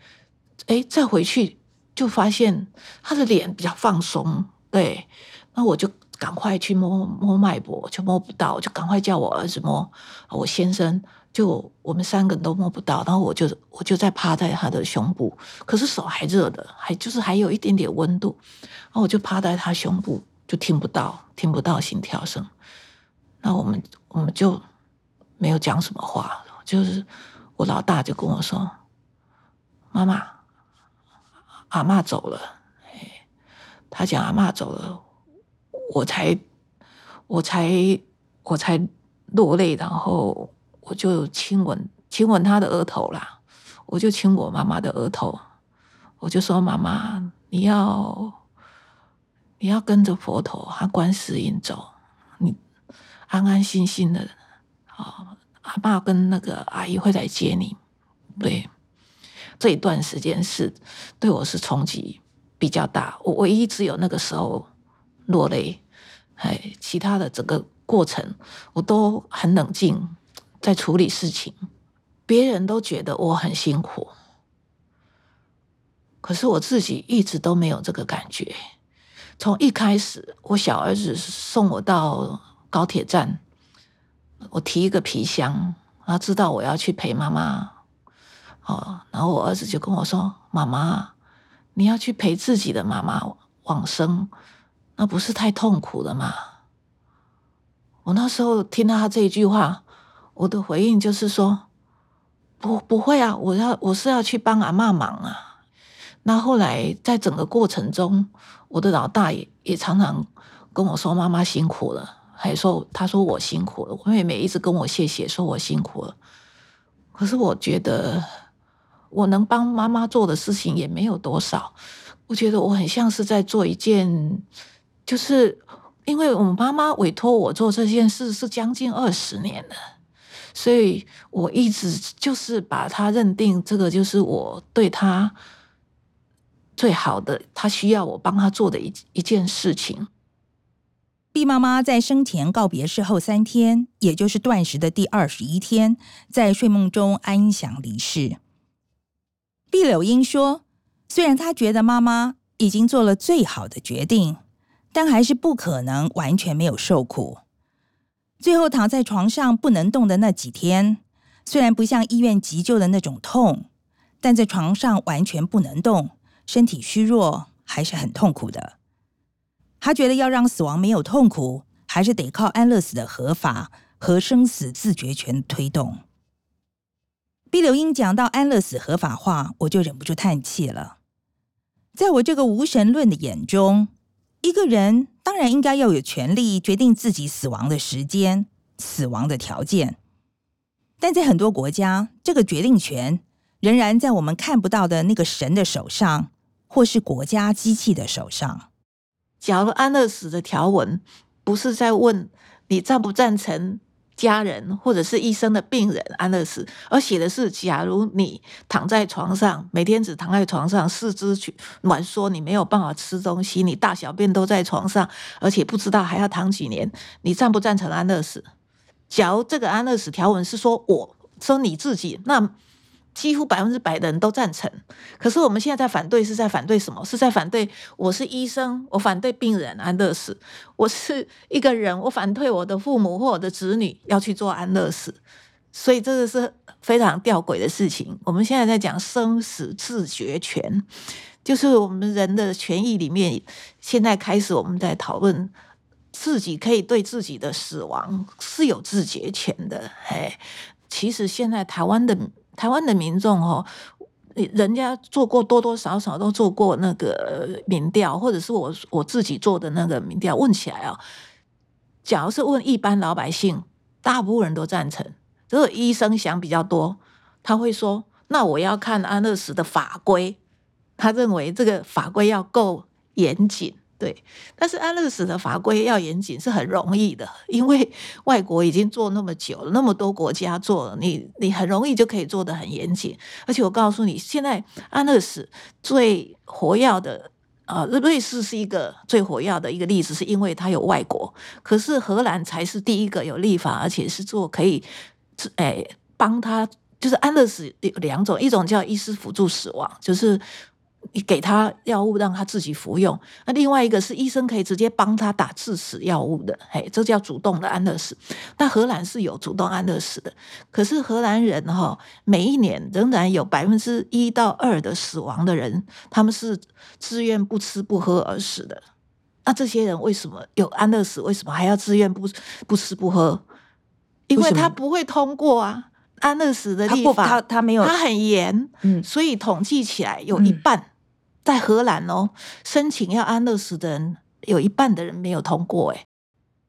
哎，再回去就发现他的脸比较放松，对，那我就。赶快去摸摸脉搏，就摸不到，就赶快叫我儿子摸。我先生就我们三个人都摸不到，然后我就我就在趴在他的胸部，可是手还热的，还就是还有一点点温度。然后我就趴在他胸部，就听不到，听不到心跳声。那我们我们就没有讲什么话，就是我老大就跟我说：“妈妈，阿嬷走了。”哎他讲阿嬷走了，我才我才我才落泪，然后我就亲吻亲吻他的额头啦，我就亲我妈妈的额头，我就说：“妈妈，你要你要跟着佛陀和观世音走，你。”安安心心的，啊，阿爸跟那个阿姨会来接你。对，这一段时间是对我是冲击比较大。我唯一只有那个时候落泪，哎，其他的整个过程我都很冷静，在处理事情。别人都觉得我很辛苦，可是我自己一直都没有这个感觉。从一开始，我小儿子送我到。高铁站，我提一个皮箱，他知道我要去陪妈妈，哦，然后我儿子就跟我说：“妈妈，你要去陪自己的妈妈往生，那不是太痛苦了吗？”我那时候听到他这一句话，我的回应就是说：“不，不会啊，我要我是要去帮阿嬷忙啊。”那后来在整个过程中，我的老大也也常常跟我说：“妈妈辛苦了。”还说，他说我辛苦了，我妹妹一直跟我谢谢，说我辛苦了。可是我觉得我能帮妈妈做的事情也没有多少。我觉得我很像是在做一件，就是因为我们妈妈委托我做这件事是将近二十年了，所以我一直就是把她认定这个就是我对她最好的，她需要我帮她做的一一件事情。毕妈妈在生前告别式后三天，也就是断食的第二十一天，在睡梦中安详离世。毕柳英说：“虽然她觉得妈妈已经做了最好的决定，但还是不可能完全没有受苦。最后躺在床上不能动的那几天，虽然不像医院急救的那种痛，但在床上完全不能动，身体虚弱，还是很痛苦的。”他觉得要让死亡没有痛苦，还是得靠安乐死的合法和生死自觉权推动。毕柳英讲到安乐死合法化，我就忍不住叹气了。在我这个无神论的眼中，一个人当然应该要有权利决定自己死亡的时间、死亡的条件，但在很多国家，这个决定权仍然在我们看不到的那个神的手上，或是国家机器的手上。假如安乐死的条文不是在问你赞不赞成家人或者是医生的病人安乐死，而写的是假如你躺在床上，每天只躺在床上，四肢去挛缩，你没有办法吃东西，你大小便都在床上，而且不知道还要躺几年，你赞不赞成安乐死？假如这个安乐死条文是说我说你自己那。几乎百分之百的人都赞成，可是我们现在在反对，是在反对什么？是在反对我是医生，我反对病人安乐死；我是一个人，我反对我的父母或我的子女要去做安乐死。所以这个是非常吊诡的事情。我们现在在讲生死自决权，就是我们人的权益里面，现在开始我们在讨论自己可以对自己的死亡是有自决权的。哎，其实现在台湾的。台湾的民众哦，人家做过多多少少都做过那个民调，或者是我我自己做的那个民调，问起来啊，假如是问一般老百姓，大部分人都赞成。只有医生想比较多，他会说：“那我要看安乐死的法规。”他认为这个法规要够严谨。对，但是安乐死的法规要严谨是很容易的，因为外国已经做那么久了，那么多国家做了，你你很容易就可以做得很严谨。而且我告诉你，现在安乐死最活跃的，呃，瑞士是一个最活跃的一个例子，是因为它有外国。可是荷兰才是第一个有立法，而且是做可以，哎，帮他就是安乐死有两种，一种叫医师辅助死亡，就是。你给他药物让他自己服用，那另外一个是医生可以直接帮他打致死药物的，嘿，这叫主动的安乐死。那荷兰是有主动安乐死的，可是荷兰人哈，每一年仍然有百分之一到二的死亡的人，他们是自愿不吃不喝而死的。那这些人为什么有安乐死？为什么还要自愿不不吃不喝？因为他不会通过啊，安乐死的立法，他他没有，他很严，嗯，所以统计起来有一半、嗯、在荷兰哦，申请要安乐死的人有一半的人没有通过。哎，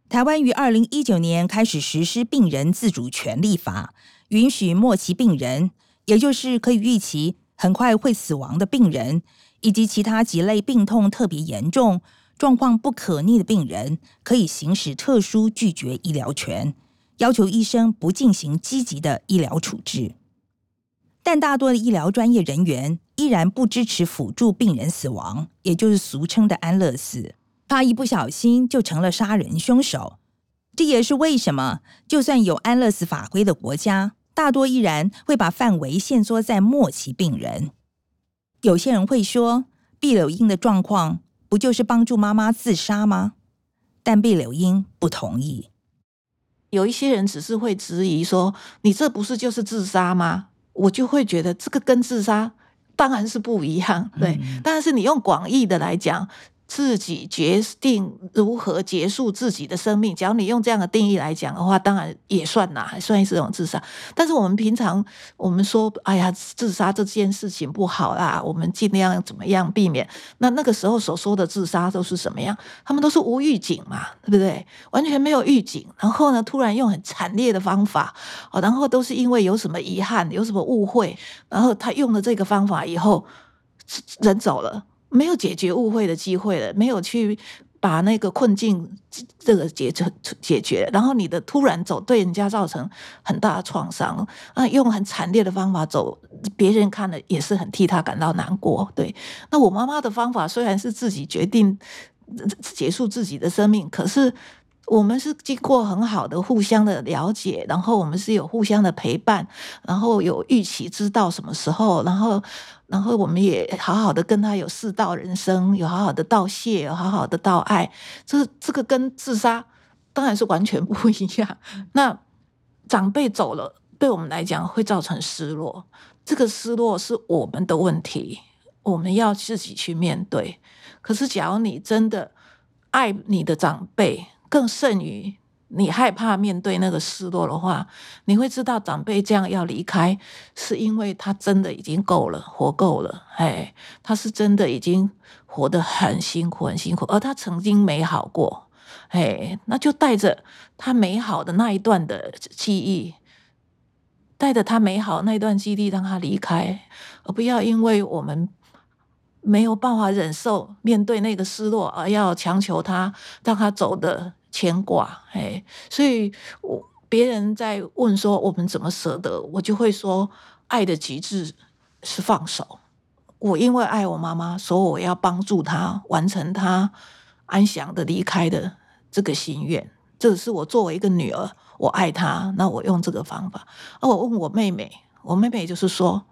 台湾于二零一九年开始实施病人自主权利法，允许末期病人，也就是可以预期很快会死亡的病人，以及其他几类病痛特别严重、状况不可逆的病人，可以行使特殊拒绝医疗权。要求医生不进行积极的医疗处置，但大多的医疗专业人员依然不支持辅助病人死亡，也就是俗称的安乐死，怕一不小心就成了杀人凶手。这也是为什么，就算有安乐死法规的国家，大多依然会把范围限缩在末期病人。有些人会说，毕柳英的状况不就是帮助妈妈自杀吗？但毕柳英不同意。有一些人只是会质疑说：“你这不是就是自杀吗？”我就会觉得这个跟自杀当然是不一样，对。嗯、但是你用广义的来讲。自己决定如何结束自己的生命。假如你用这样的定义来讲的话，当然也算呐，还算是一种自杀。但是我们平常我们说，哎呀，自杀这件事情不好啦，我们尽量怎么样避免。那那个时候所说的自杀都是什么样？他们都是无预警嘛，对不对？完全没有预警，然后呢，突然用很惨烈的方法，哦，然后都是因为有什么遗憾，有什么误会，然后他用了这个方法以后，人走了。没有解决误会的机会了，没有去把那个困境这个解决解决，然后你的突然走对人家造成很大的创伤啊，用很惨烈的方法走，别人看了也是很替他感到难过。对，那我妈妈的方法虽然是自己决定结束自己的生命，可是。我们是经过很好的互相的了解，然后我们是有互相的陪伴，然后有预期知道什么时候，然后，然后我们也好好的跟他有四道人生，有好好的道谢，有好好的道爱。这这个跟自杀当然是完全不一样。那长辈走了，对我们来讲会造成失落，这个失落是我们的问题，我们要自己去面对。可是，假如你真的爱你的长辈，更甚于你害怕面对那个失落的话，你会知道长辈这样要离开，是因为他真的已经够了，活够了。哎，他是真的已经活得很辛苦，很辛苦，而他曾经美好过。哎，那就带着他美好的那一段的记忆，带着他美好那一段记忆让他离开，而不要因为我们。没有办法忍受面对那个失落，而要强求他让他走的牵挂，哎，所以我别人在问说我们怎么舍得，我就会说爱的极致是放手。我因为爱我妈妈，所以我要帮助她完成她安详的离开的这个心愿。这是我作为一个女儿，我爱她，那我用这个方法。而我问我妹妹，我妹妹就是说。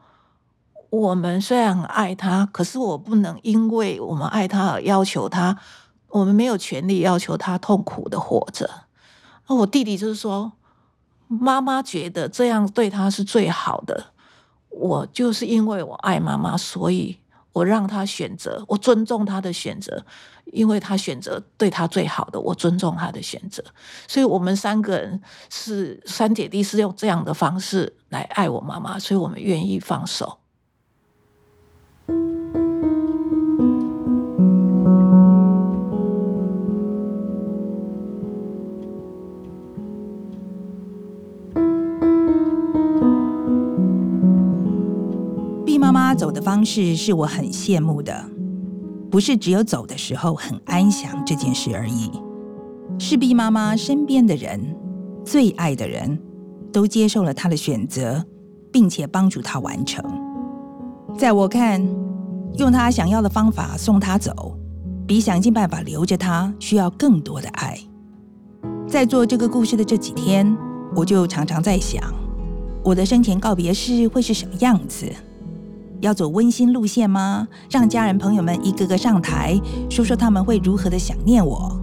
我们虽然爱她，可是我不能因为我们爱她而要求她。我们没有权利要求他痛苦的活着。那我弟弟就是说，妈妈觉得这样对他是最好的。我就是因为我爱妈妈，所以我让他选择，我尊重他的选择，因为他选择对他最好的，我尊重他的选择。所以我们三个人是三姐弟，是用这样的方式来爱我妈妈，所以我们愿意放手。妈妈走的方式是我很羡慕的，不是只有走的时候很安详这件事而已，是毕妈妈身边的人、最爱的人都接受了她的选择，并且帮助她完成。在我看，用她想要的方法送她走，比想尽办法留着她需要更多的爱。在做这个故事的这几天，我就常常在想，我的生前告别式会是什么样子？要走温馨路线吗？让家人朋友们一个个上台，说说他们会如何的想念我，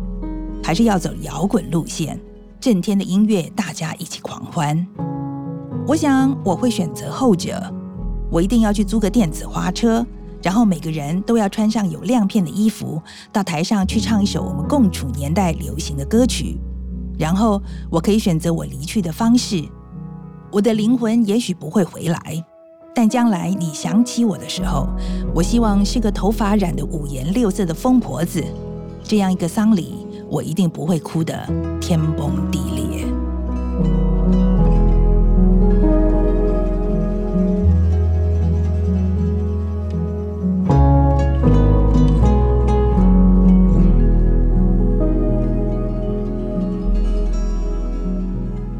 还是要走摇滚路线，震天的音乐，大家一起狂欢？我想我会选择后者。我一定要去租个电子花车，然后每个人都要穿上有亮片的衣服，到台上去唱一首我们共处年代流行的歌曲。然后我可以选择我离去的方式。我的灵魂也许不会回来，但将来你想起我的时候，我希望是个头发染得五颜六色的疯婆子。这样一个丧礼，我一定不会哭得天崩地裂。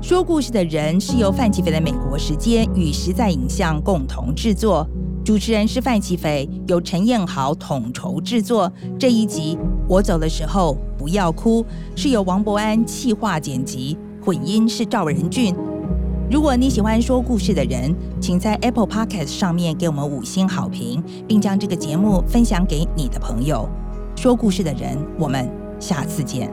说故事的人是由范奇斐的美国时间与实在影像共同制作，主持人是范奇斐，由陈彦豪统筹制作。这一集我走的时候不要哭，是由王伯安企划剪辑，混音是赵仁俊。如果你喜欢说故事的人，请在 Apple Podcast 上面给我们五星好评，并将这个节目分享给你的朋友。说故事的人，我们下次见。